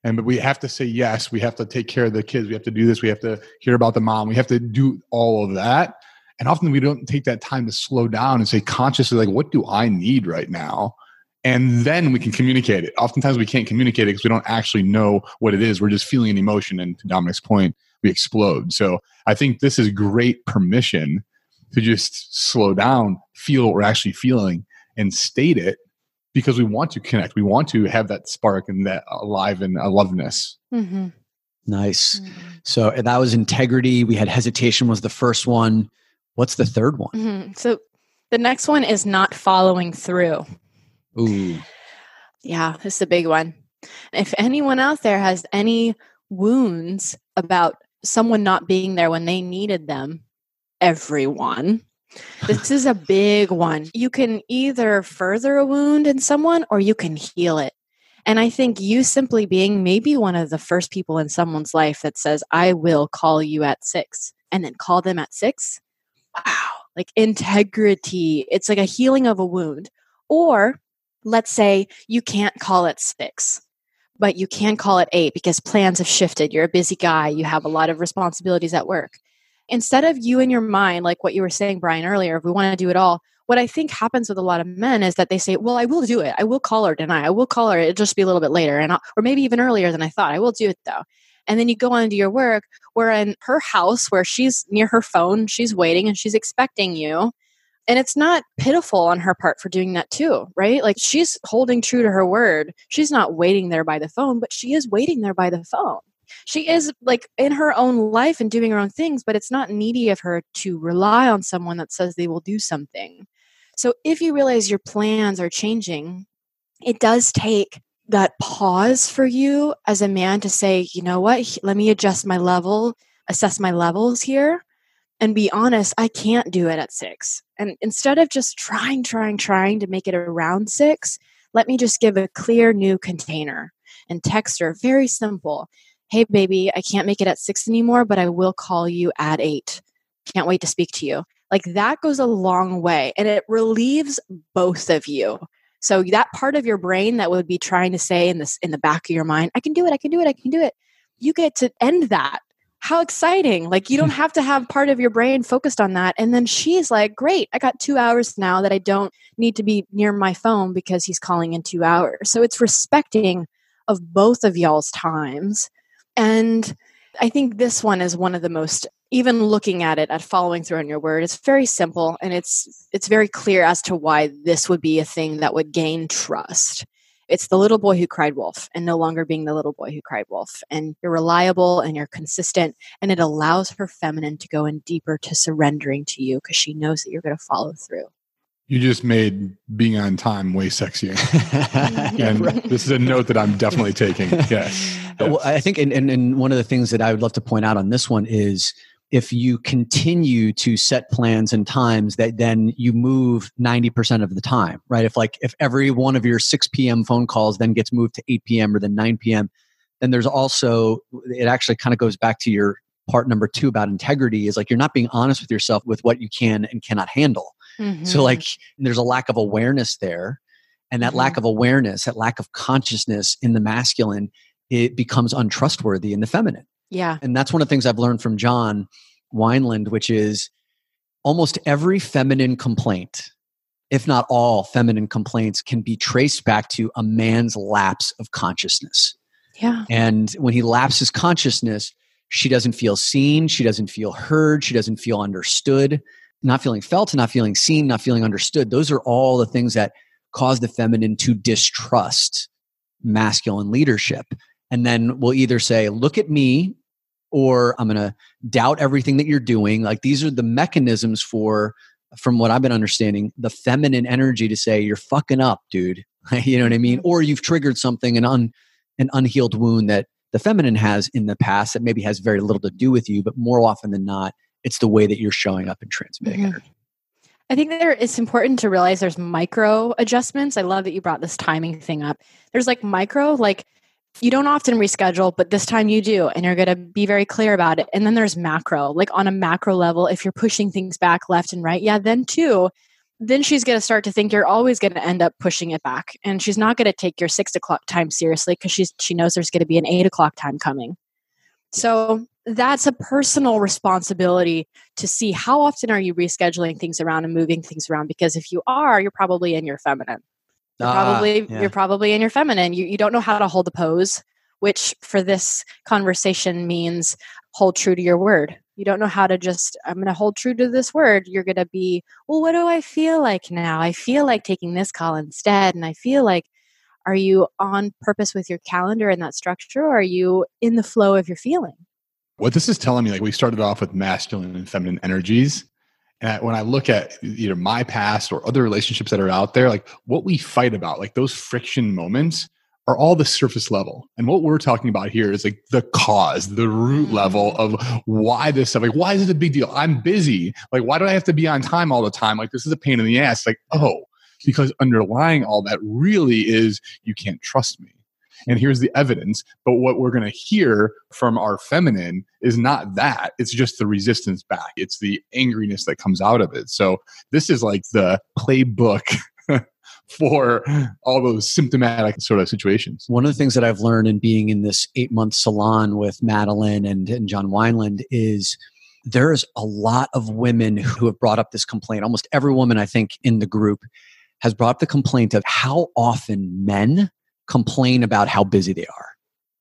And we have to say yes. We have to take care of the kids. We have to do this. We have to hear about the mom. We have to do all of that. And often we don't take that time to slow down and say consciously, like, what do I need right now? And then we can communicate it. Oftentimes we can't communicate it because we don't actually know what it is. We're just feeling an emotion. And to Dominick's point, we explode. So I think this is great permission to just slow down, feel what we're actually feeling, and state it because we want to connect. We want to have that spark and that alive and aliveness. Mm-hmm. Nice. Mm-hmm. So that was integrity. We had hesitation was the first one. What's the third one? Mm-hmm. So the next one is not following through. Ooh. Yeah, this is a big one. If anyone out there has any wounds about someone not being there when they needed them, everyone. This is a big one. You can either further a wound in someone or you can heal it. And I think you simply being maybe one of the first people in someone's life that says, I will call you at six, and then call them at six. Wow. Like integrity. It's like a healing of a wound. Or let's say you can't call it six, but you can call it eight because plans have shifted. You're a busy guy, you have a lot of responsibilities at work instead of you in your mind, like what you were saying, Brian, earlier, if we want to do it all, what I think happens with a lot of men is that they say, well, I will do it. I will call her tonight. I will call her. It'll just be a little bit later and I'll, or maybe even earlier than I thought. I will do it though. And then you go on to your work where in her house where she's near her phone, she's waiting and she's expecting you. And it's not pitiful on her part for doing that too, right? Like she's holding true to her word. She's not waiting there by the phone, but she is waiting there by the phone she is like in her own life and doing her own things, but it's not needy of her to rely on someone that says they will do something. So if you realize your plans are changing, it does take that pause for you as a man to say, you know what, let me adjust my level, assess my levels here, and be honest, I can't do it at six. And instead of just trying, trying, trying to make it around six, let me just give a clear new container and text her very simple hey, baby, I can't make it at six anymore, but I will call you at eight. Can't wait to speak to you. Like that goes a long way and it relieves both of you. So that part of your brain that would be trying to say in this in the back of your mind, I can do it, I can do it, I can do it. You get to end that. how exciting. Like, you don't hmm. have to have part of your brain focused on that. And then she's like, great, I got two hours now that I don't need to be near my phone because he's calling in two hours. So it's respecting of both of y'all's times. And I think this one is one of the most even looking at it at following through on your word it's very simple and it's it's very clear as to why this would be a thing that would gain trust it's the little boy who cried wolf and no longer being the little boy who cried wolf. And you're reliable and you're consistent. And it allows her feminine to go in deeper to surrendering to you because she knows that you're going to follow through. You just made being on time way sexier. and this is a note that I'm definitely taking. Yes. yes. Well, I think, and, and, and one of the things that I would love to point out on this one is if you continue to set plans and times that then you move 90% of the time right if like if every one of your 6 p.m phone calls then gets moved to 8 p.m or then 9 p.m then there's also it actually kind of goes back to your part number two about integrity is like you're not being honest with yourself with what you can and cannot handle mm-hmm. so like there's a lack of awareness there and that mm-hmm. lack of awareness that lack of consciousness in the masculine it becomes untrustworthy in the feminine yeah. And that's one of the things I've learned from John Wineland, which is almost every feminine complaint, if not all feminine complaints, can be traced back to a man's lapse of consciousness. Yeah. And when he lapses consciousness, she doesn't feel seen, she doesn't feel heard, she doesn't feel understood. Not feeling felt, and not feeling seen, not feeling understood. Those are all the things that cause the feminine to distrust masculine leadership. And then we'll either say, Look at me, or I'm going to doubt everything that you're doing. Like these are the mechanisms for, from what I've been understanding, the feminine energy to say, you're fucking up, dude. you know what I mean? Mm-hmm. Or you've triggered something, an, un, an unhealed wound that the feminine has in the past that maybe has very little to do with you, but more often than not, it's the way that you're showing up and transmitting mm-hmm. energy. I think there it's important to realize there's micro adjustments. I love that you brought this timing thing up. There's like micro, like you don't often reschedule, but this time you do, and you're going to be very clear about it. And then there's macro, like on a macro level, if you're pushing things back left and right, yeah, then too, then she's going to start to think you're always going to end up pushing it back, and she's not going to take your six o'clock time seriously because she's she knows there's going to be an eight o'clock time coming. So that's a personal responsibility to see how often are you rescheduling things around and moving things around because if you are, you're probably in your feminine. You're ah, probably yeah. you're probably in your feminine. You you don't know how to hold a pose, which for this conversation means hold true to your word. You don't know how to just I'm going to hold true to this word. You're going to be, well, what do I feel like now? I feel like taking this call instead and I feel like are you on purpose with your calendar and that structure or are you in the flow of your feeling? What this is telling me like we started off with masculine and feminine energies and when I look at you know my past or other relationships that are out there, like what we fight about, like those friction moments are all the surface level. And what we're talking about here is like the cause, the root level mm. of why this stuff, like, why is it a big deal? I'm busy. Like, why do I have to be on time all the time? Like, this is a pain in the ass. Like, oh, because underlying all that really is you can't trust me and here's the evidence. But what we're going to hear from our feminine is not that. It's just the resistance back. It's the angriness that comes out of it. So this is like the playbook for all those symptomatic sort of situations. One of the things that I've learned in being in this eight month salon with Madelyn and, and John Wineland is there's a lot of women who have brought up this complaint. Almost every woman, I think, in the group has brought up the complaint of how often men complain about how busy they are,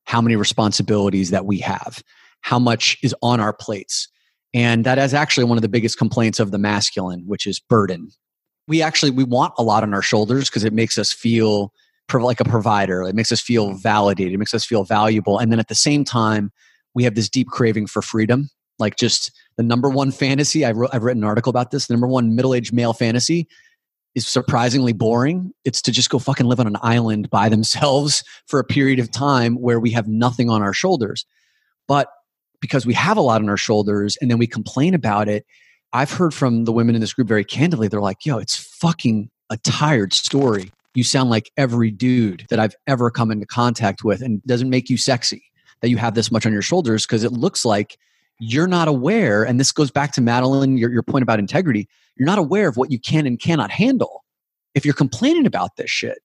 how many responsibilities that we have, how much is on our plates. And that is actually one of the biggest complaints of the masculine, which is burden. We actually we want a lot on our shoulders because it makes us feel like a provider. It makes us feel validated. It makes us feel valuable. And then at the same time, we have this deep craving for freedom. Like just the number one fantasy. I've, I've written an article about this. The number one middle aged male fantasy is surprisingly boring. It's to just go fucking live on an island by themselves for a period of time where we have nothing on our shoulders. But because we have a lot on our shoulders and then we complain about it, I've heard from the women in this group very candidly. They're like, yo, it's fucking a tired story. You sound like every dude that I've ever come into contact with and doesn't make you sexy that you have this much on your shoulders because it looks like you're not aware. And this goes back to Madelyn, your, your point about integrity you're not aware of what you can and cannot handle if you're complaining about this shit.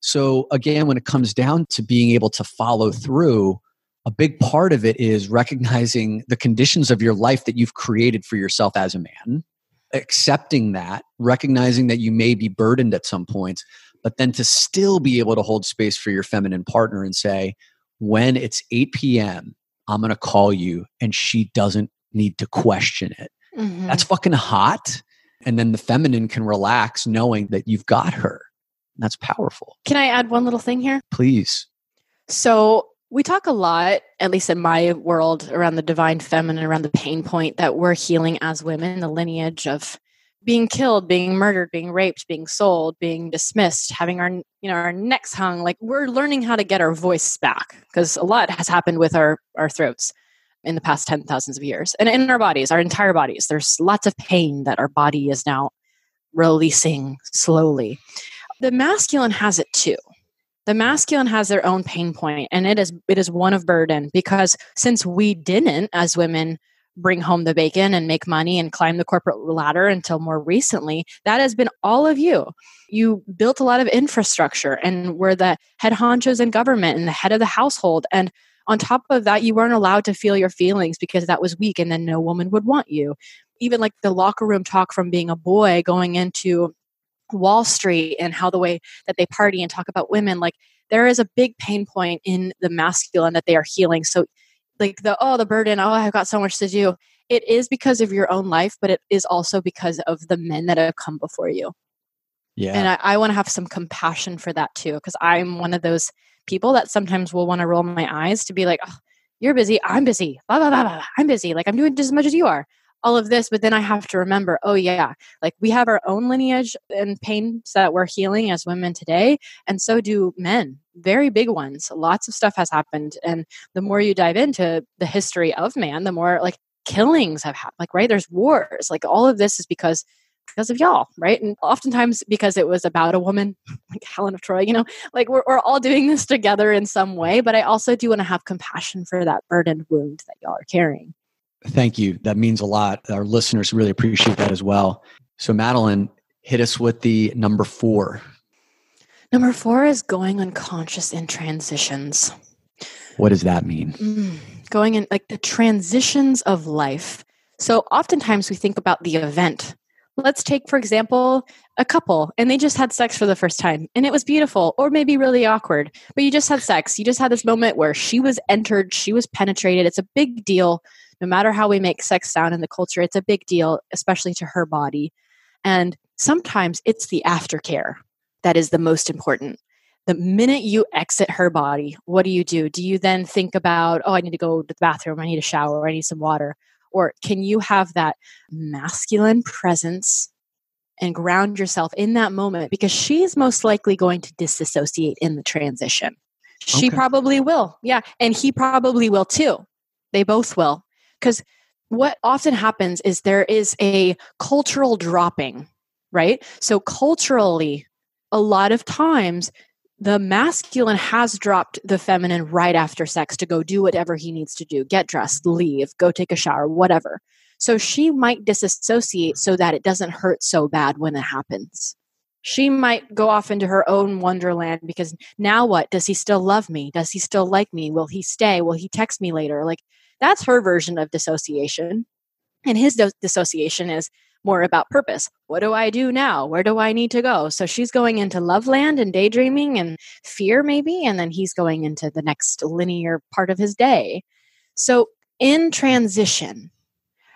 So, again, when it comes down to being able to follow through, a big part of it is recognizing the conditions of your life that you've created for yourself as a man, accepting that, recognizing that you may be burdened at some points, but then to still be able to hold space for your feminine partner and say, when it's 8 p.m., I'm going to call you and she doesn't need to question it. Mm-hmm. That's fucking hot. And then the feminine can relax knowing that you've got her. That's powerful. Can I add one little thing here? Please. So, we talk a lot, at least in my world, around the divine feminine, around the pain point that we're healing as women, the lineage of being killed, being murdered, being raped, being sold, being dismissed, having our you know our necks hung. Like we're learning how to get our voice back because a lot has happened with our our throats in the past ten thousands of years, and in our bodies, our entire bodies. There's lots of pain that our body is now releasing slowly. The masculine has it too the masculine has their own pain point and it is it is one of burden because since we didn't as women bring home the bacon and make money and climb the corporate ladder until more recently that has been all of you you built a lot of infrastructure and were the head honchos in government and the head of the household and on top of that you weren't allowed to feel your feelings because that was weak and then no woman would want you even like the locker room talk from being a boy going into Wall Street and how the way that they party and talk about women, like there is a big pain point in the masculine that they are healing. So, like the, oh, the burden, oh, I've got so much to do. It is because of your own life, but it is also because of the men that have come before you. Yeah. And I, I want to have some compassion for that too, because I'm one of those people that sometimes will want to roll my eyes to be like, oh, you're busy, I'm busy, blah, blah, blah, blah, I'm busy. Like I'm doing just as much as you are all of this but then i have to remember oh yeah like we have our own lineage and pains that we're healing as women today and so do men very big ones lots of stuff has happened and the more you dive into the history of man the more like killings have happened like right there's wars like all of this is because because of y'all, right? And oftentimes because it was about a woman, like Helen of Troy, you know, like we're, we're all doing this together in some way. But I also do want to have compassion for that burdened wound that y'all are carrying. Thank you. That means a lot. Our listeners really appreciate that as well. So, Madelyn, hit us with the number four. Number four is going unconscious in transitions. What does that mean? Mm, going in like the transitions of life. So, oftentimes we think about the event. Let's take, for example, a couple and they just had sex for the first time and it was beautiful or maybe really awkward, but you just had sex. You just had this moment where she was entered, she was penetrated. It's a big deal no matter how we make sex sound in the culture, it's a big deal, especially to her body. And sometimes it's the aftercare that is the most important. The minute you exit her body, what do you do? Do you then think about, oh, I need to go to the bathroom, I need a shower, I need some water? Or can you have that masculine presence and ground yourself in that moment? Because she's most likely going to disassociate in the transition. She okay. probably will. Yeah. And he probably will too. They both will. Because what often happens is there is a cultural dropping, right? So, culturally, a lot of times the masculine has dropped the feminine right after sex to go do whatever he needs to do get dressed, leave, go take a shower, whatever. So, she might disassociate so that it doesn't hurt so bad when it happens. She might go off into her own wonderland because now what? Does he still love me? Does he still like me? Will he stay? Will he text me later? Like, that's her version of dissociation. And his dissociation is more about purpose. What do I do now? Where do I need to go? So she's going into love land and daydreaming and fear, maybe, and then he's going into the next linear part of his day. So in transition,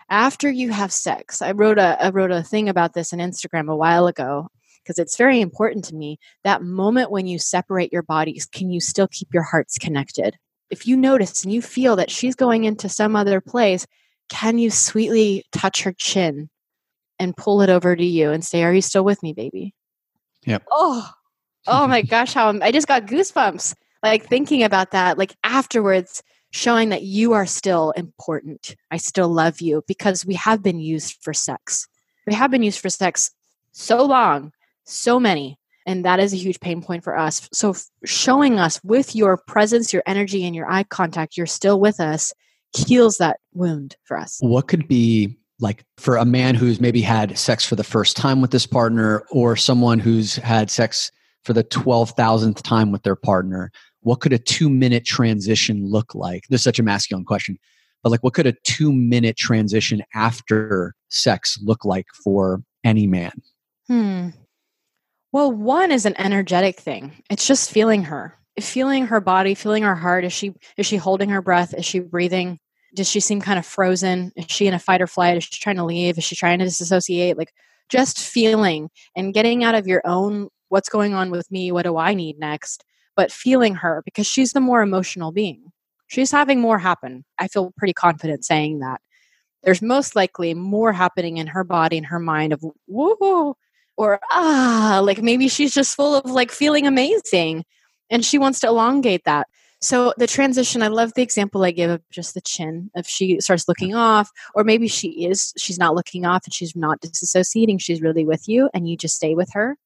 after you have sex, I wrote a I wrote a thing about this on Instagram a while ago because it's very important to me. That moment when you separate your bodies, can you still keep your hearts connected? if you notice and you feel that she's going into some other place, can you sweetly touch her chin and pull it over to you and say, Are you still with me, baby? Yep. Oh, oh my gosh, how I'm, I just got goosebumps. Like thinking about that, like afterwards, showing that you are still important. I still love you because we have been used for sex. We have been used for sex so long, so many and that is a huge pain point for us so showing us with your presence your energy and your eye contact you're still with us heals that wound for us what could be like for a man who's maybe had sex for the first time with this partner or someone who's had sex for the 12,000th time with their partner what could a two minute transition look like? This is such a masculine question, but like, what could a two minute transition after sex look like for any man? Hmm. Well, one is an energetic thing. It's just feeling her, feeling her body, feeling her heart. Is she is she holding her breath? Is she breathing? Does she seem kind of frozen? Is she in a fight or flight? Is she trying to leave? Is she trying to disassociate? Like just feeling and getting out of your own what's going on with me? What do I need next? But feeling her because she's the more emotional being. She's having more happen. I feel pretty confident saying that. There's most likely more happening in her body and her mind of whoa or ah, like maybe she's just full of like feeling amazing and she wants to elongate that. So the transition, I love the example I give of just the chin. If she starts looking off, or maybe she is, she's not looking off and she's not disassociating, she's really with you, and you just stay with her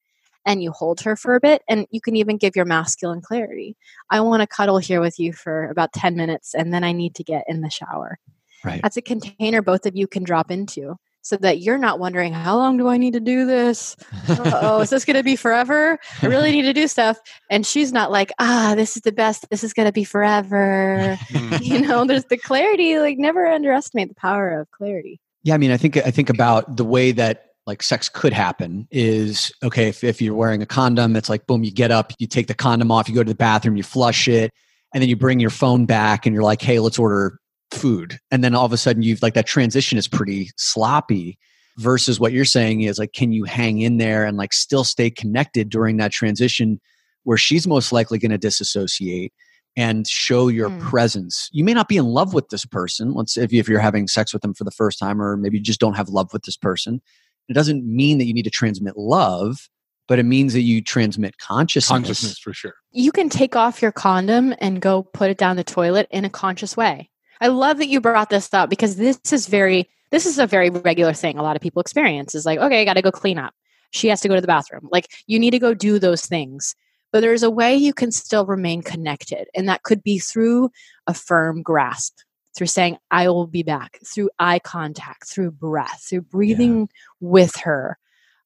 and you hold her for a bit. And you can even give your masculine clarity. I want to cuddle here with you for about 10 minutes, and then I need to get in the shower. Right. That's a container both of you can drop into so that you're not wondering how long do I need to do this? oh, is this going to be forever? I really need to do stuff. And she's not like, ah, this is the best. This is going to be forever. you know, there's the clarity. Like, never underestimate the power of clarity. Yeah, I mean, I think I think about the way that like sex could happen is okay if, if you're wearing a condom it's like boom you get up you take the condom off you go to the bathroom you flush it and then you bring your phone back and you're like hey let's order food and then all of a sudden you've like that transition is pretty sloppy versus what you're saying is like can you hang in there and like still stay connected during that transition where she's most likely going to disassociate and show your mm. presence you may not be in love with this person let's if, you, if you're having sex with them for the first time or maybe you just don't have love with this person it doesn't mean that you need to transmit love but it means that you transmit consciousness. Consciousness for sure. You can take off your condom and go put it down the toilet in a conscious way. I love that you brought this up because this is very this is a very regular thing a lot of people experience is like, okay, I got to go clean up. She has to go to the bathroom. Like you need to go do those things. But there's a way you can still remain connected and that could be through a firm grasp, through saying I will be back, through eye contact, through breath, through breathing yeah. with her.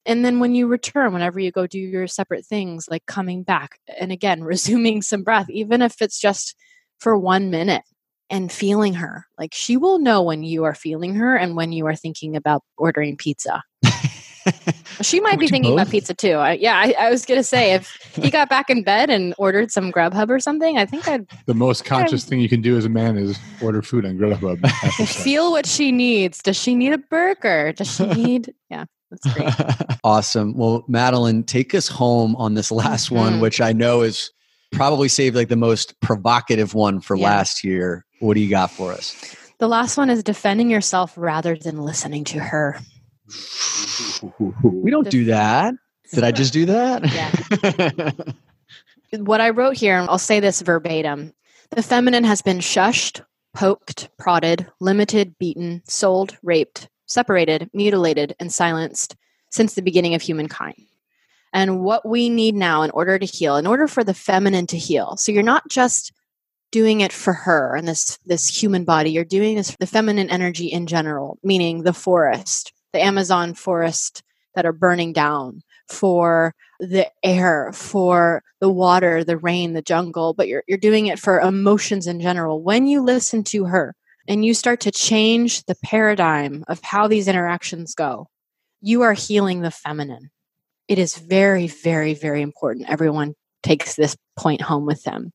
And then when you return, whenever you go do your separate things, like coming back and again, resuming some breath, even if it's just for one minute, and feeling her. Like she will know when you are feeling her and when you are thinking about ordering pizza. she might be thinking both? about pizza too. I, yeah, I, I was gonna say if he got back in bed and ordered some Grubhub or something, I think I'd. The most conscious I'd, thing you can do as a man is order food on Grubhub. feel what she needs. Does she need a burger? Does she need? Yeah. That's great. awesome. Well, Madelyn, take us home on this last mm-hmm. one, which I know is probably saved like the most provocative one for yeah. last year. What do you got for us? The last one is defending yourself rather than listening to her. We don't do that. Did I just do that? Yeah. what I wrote here, I'll say this verbatim the feminine has been shushed, poked, prodded, limited, beaten, sold, raped, separated, mutilated, and silenced since the beginning of humankind and what we need now in order to heal, in order for the feminine to heal. So you're not just doing it for her and this this human body you're doing this for the feminine energy in general meaning the forest the amazon forest that are burning down for the air for the water the rain the jungle but you're, you're doing it for emotions in general when you listen to her and you start to change the paradigm of how these interactions go you are healing the feminine it is very, very, very important. Everyone takes this point home with them.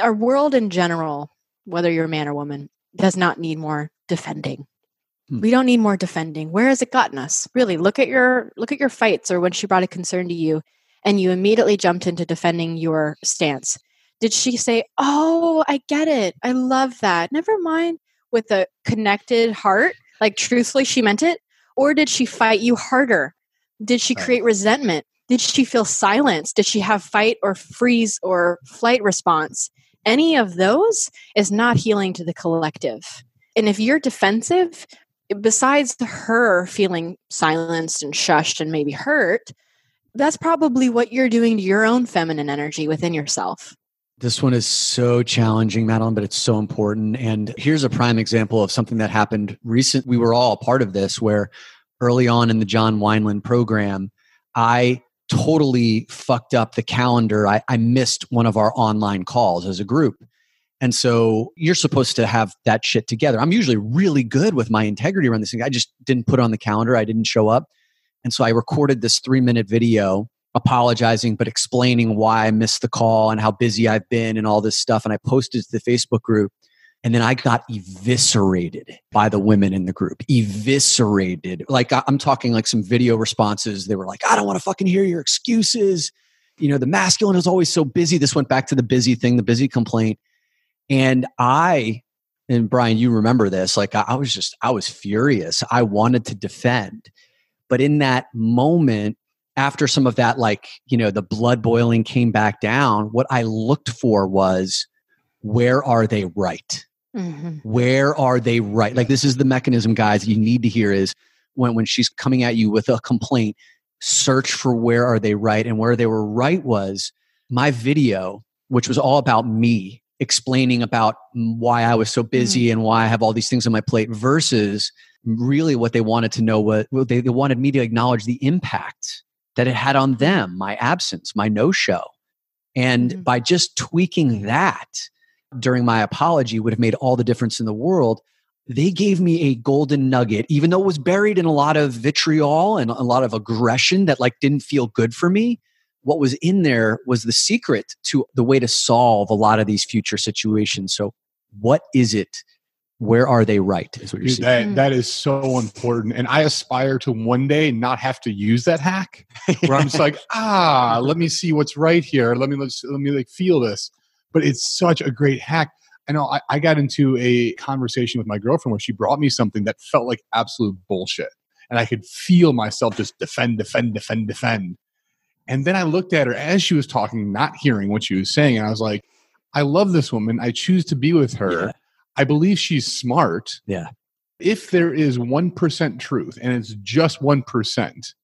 Our world in general, whether you're a man or woman, does not need more defending. Hmm. We don't need more defending. Where has it gotten us? Really, look at your look at your fights or when she brought a concern to you and you immediately jumped into defending your stance. Did she say, "Oh, I get it. I love that." Never mind with a connected heart, like truthfully she meant it, or did she fight you harder did she create resentment? Did she feel silence? Did she have fight or freeze or flight response? Any of those is not healing to the collective. And if you're defensive, besides her feeling silenced and shushed and maybe hurt, that's probably what you're doing to your own feminine energy within yourself. This one is so challenging, Madelyn, but it's so important. And here's a prime example of something that happened recent. We were all part of this where early on in the John Wineland program, I totally fucked up the calendar. I, I missed one of our online calls as a group. And so you're supposed to have that shit together. I'm usually really good with my integrity around this thing. I just didn't put on the calendar. I didn't show up. And so I recorded this three minute video apologizing, but explaining why I missed the call and how busy I've been and all this stuff. And I posted to the Facebook group. And then I got eviscerated by the women in the group. Eviscerated. Like I'm talking like some video responses. They were like, I don't want to fucking hear your excuses. You know, the masculine is always so busy. This went back to the busy thing, the busy complaint. And I, and Brian, you remember this, like I, was just, I was furious. I wanted to defend. But in that moment, after some of that, like, you know, the blood boiling came back down, what I looked for was where are they right? Mm-hmm. Where are they right? Like this is the mechanism, guys, you need to hear is when, when she's coming at you with a complaint, search for where are they right. And where they were right was my video, which was all about me explaining about why I was so busy mm-hmm. and why I have all these things on my plate versus really what they wanted to know what they, they wanted me to acknowledge the impact that it had on them, my absence, my no show. And mm-hmm. by just tweaking that, during my apology would have made all the difference in the world. They gave me a golden nugget, even though it was buried in a lot of vitriol and a lot of aggression that like didn't feel good for me. What was in there was the secret to the way to solve a lot of these future situations. So, what is it? Where are they right? Is what you're Dude, saying. That, that is so important. And I aspire to one day not have to use that hack where I'm just like, ah, let me see what's right here. Let me, let me like feel this but it's such a great hack. I know I, I got into a conversation with my girlfriend where she brought me something that felt like absolute bullshit. And I could feel myself just defend, defend, defend, defend. And then I looked at her as she was talking, not hearing what she was saying. And I was like, I love this woman. I choose to be with her. Yeah. I believe she's smart. Yeah. If there is 1% truth and it's just 1%,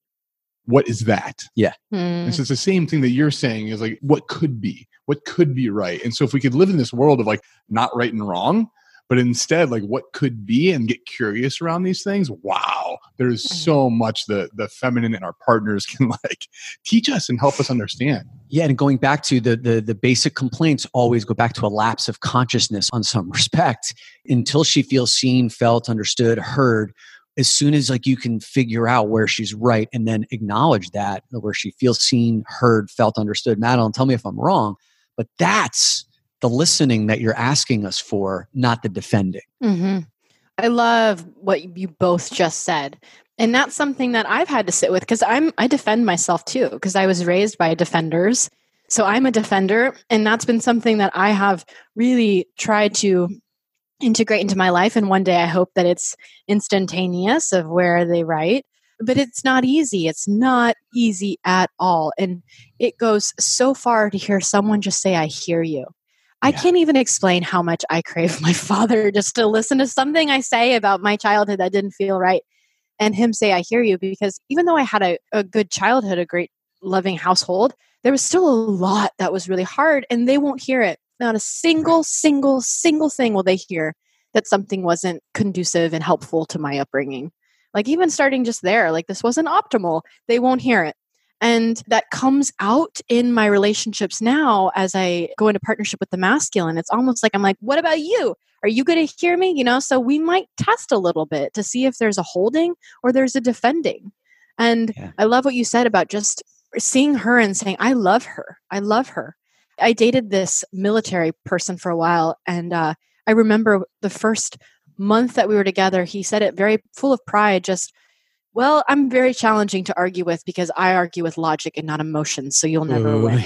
what is that? Yeah. Mm. And so it's the same thing that you're saying is like, what could be? what could be right and so if we could live in this world of like not right and wrong but instead like what could be and get curious around these things wow there's mm-hmm. so much the the feminine and our partners can like teach us and help us understand yeah and going back to the the, the basic complaints always go back to a lapse of consciousness on some respect until she feels seen felt understood heard as soon as like you can figure out where she's right and then acknowledge that where she feels seen heard felt understood madelyn tell me if i'm wrong but that's the listening that you're asking us for, not the defending. Mm-hmm. I love what you both just said. And that's something that I've had to sit with because I'm I defend myself too because I was raised by defenders. So I'm a defender and that's been something that I have really tried to integrate into my life and one day I hope that it's instantaneous of where they right but it's not easy. It's not easy at all. And it goes so far to hear someone just say, I hear you. I can't even explain how much I crave my father just to listen to something I say about my childhood that didn't feel right and him say, I hear you. Because even though I had a, a good childhood, a great loving household, there was still a lot that was really hard and they won't hear it. Not a single, single, single thing will they hear that something wasn't conducive and helpful to my upbringing. Like even starting just there, like this wasn't optimal. They won't hear it. And that comes out in my relationships now as I go into partnership with the masculine. It's almost like I'm like, what about you? Are you going to hear me? You know, so we might test a little bit to see if there's a holding or there's a defending. And yeah. I love what you said about just seeing her and saying, I love her. I love her. I dated this military person for a while. And uh, I remember the first month that we were together, he said it very full of pride, just, well, I'm very challenging to argue with because I argue with logic and not emotions, so you'll never Ooh. win.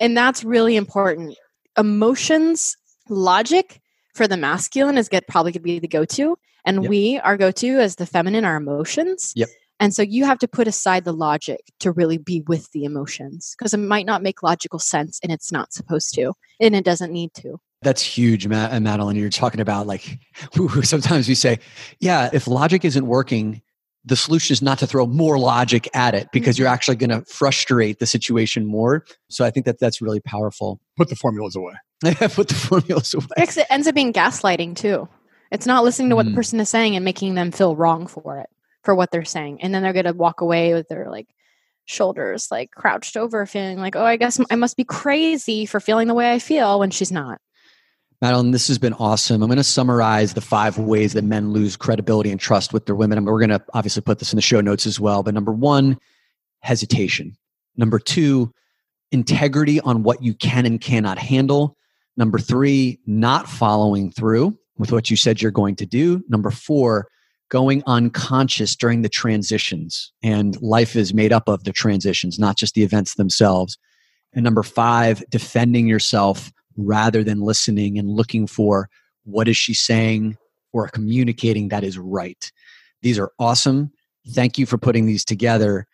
And that's really important. Emotions, logic for the masculine is get probably going to be the go-to, and yep. we our go-to as the feminine are emotions. Yep. And so you have to put aside the logic to really be with the emotions because it might not make logical sense and it's not supposed to and it doesn't need to. That's huge, Matt, Madelyn. You're talking about like sometimes we say, yeah, if logic isn't working, the solution is not to throw more logic at it because you're mm-hmm. actually going to frustrate the situation more. So I think that that's really powerful. Put the formulas away. Put the formulas away. It ends up being gaslighting too. It's not listening to what mm. the person is saying and making them feel wrong for it, for what they're saying. And then they're going to walk away with their like, shoulders, like crouched over, feeling like, oh, I guess I must be crazy for feeling the way I feel when she's not. Madelyn, this has been awesome. I'm going to summarize the five ways that men lose credibility and trust with their women. I mean, we're going to obviously put this in the show notes as well. But number one, hesitation. Number two, integrity on what you can and cannot handle. Number three, not following through with what you said you're going to do. Number four, going unconscious during the transitions. And life is made up of the transitions, not just the events themselves. And number five, defending yourself rather than listening and looking for what is she saying or communicating that is right. These are awesome. Thank you for putting these together.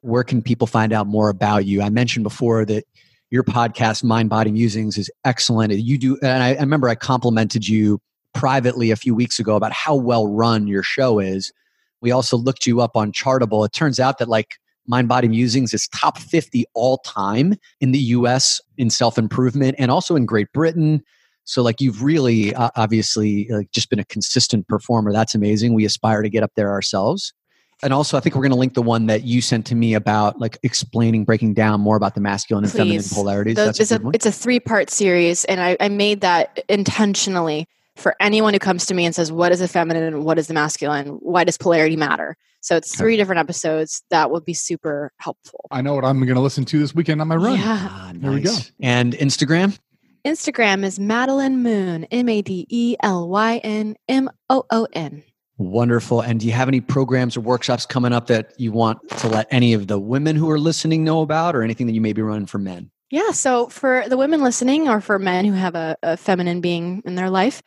Where can people find out more about you? I mentioned before that your podcast, Mind Body Musings, is excellent. You do, and I, I remember I complimented you privately a few weeks ago about how well run your show is. We also looked you up on Chartable. It turns out that like Mind Body Musings is top 50 all time in the US in self improvement and also in Great Britain. So, like, you've really uh, obviously uh, just been a consistent performer. That's amazing. We aspire to get up there ourselves. And also, I think we're going to link the one that you sent to me about like explaining, breaking down more about the masculine and feminine polarities. That's it's, a a, it's a three part series, and I, I made that intentionally for anyone who comes to me and says, What is the feminine and what is the masculine? Why does polarity matter? So it's three different episodes that would be super helpful. I know what I'm going to listen to this weekend on my run. Yeah. Ah, There we go. nice. And Instagram? Instagram is Madelyn Moon, M A D E L Y N M O O N. Wonderful. And do you have any programs or workshops coming up that you want to let any of the women who are listening know about or anything that you may be running for men? Yeah. So for the women listening or for men who have a, a feminine being in their life,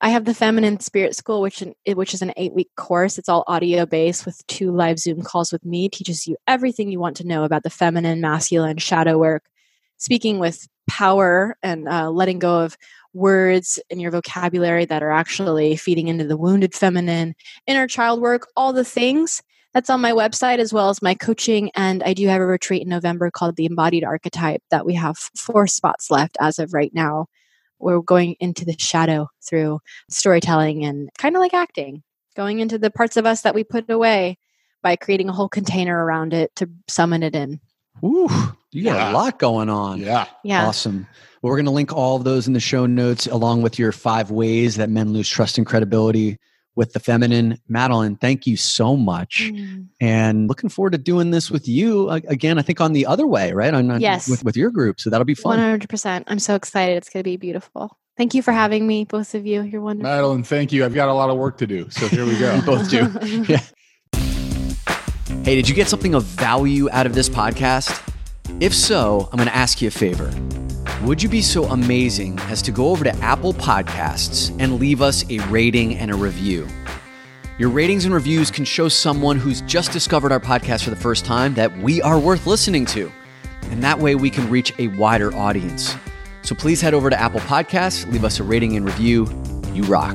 I have the Feminine Spirit School, which which is an eight week course. It's all audio based with two live Zoom calls with me. It teaches you everything you want to know about the feminine, masculine, shadow work, speaking with power, and uh, letting go of words in your vocabulary that are actually feeding into the wounded feminine, inner child work, all the things. That's on my website as well as my coaching. And I do have a retreat in November called the Embodied Archetype that we have four spots left as of right now we're going into the shadow through storytelling and kind of like acting, going into the parts of us that we put away by creating a whole container around it to summon it in. Ooh, you got Yeah. a lot going on. Yeah. Yeah. Awesome. Well, we're going to link all of those in the show notes along with your five ways that men lose trust and credibility with the feminine. Madelyn, thank you so much. Mm. And looking forward to doing this with you uh, again, I think on the other way, right? On, on- Yes. With, with your group. So that'll be fun. 100%. I'm so excited. It's going to be beautiful. Thank you for having me, both of you. You're wonderful. Madelyn, thank you. I've got a lot of work to do. So here we go. We both do. yeah. Hey, did you get something of value out of this podcast? If so, I'm going to ask you a favor. Would you be so amazing as to go over to Apple Podcasts and leave us a rating and a review? Your ratings and reviews can show someone who's just discovered our podcast for the first time that we are worth listening to. And that way we can reach a wider audience. So please head over to Apple Podcasts, leave us a rating and review. You rock.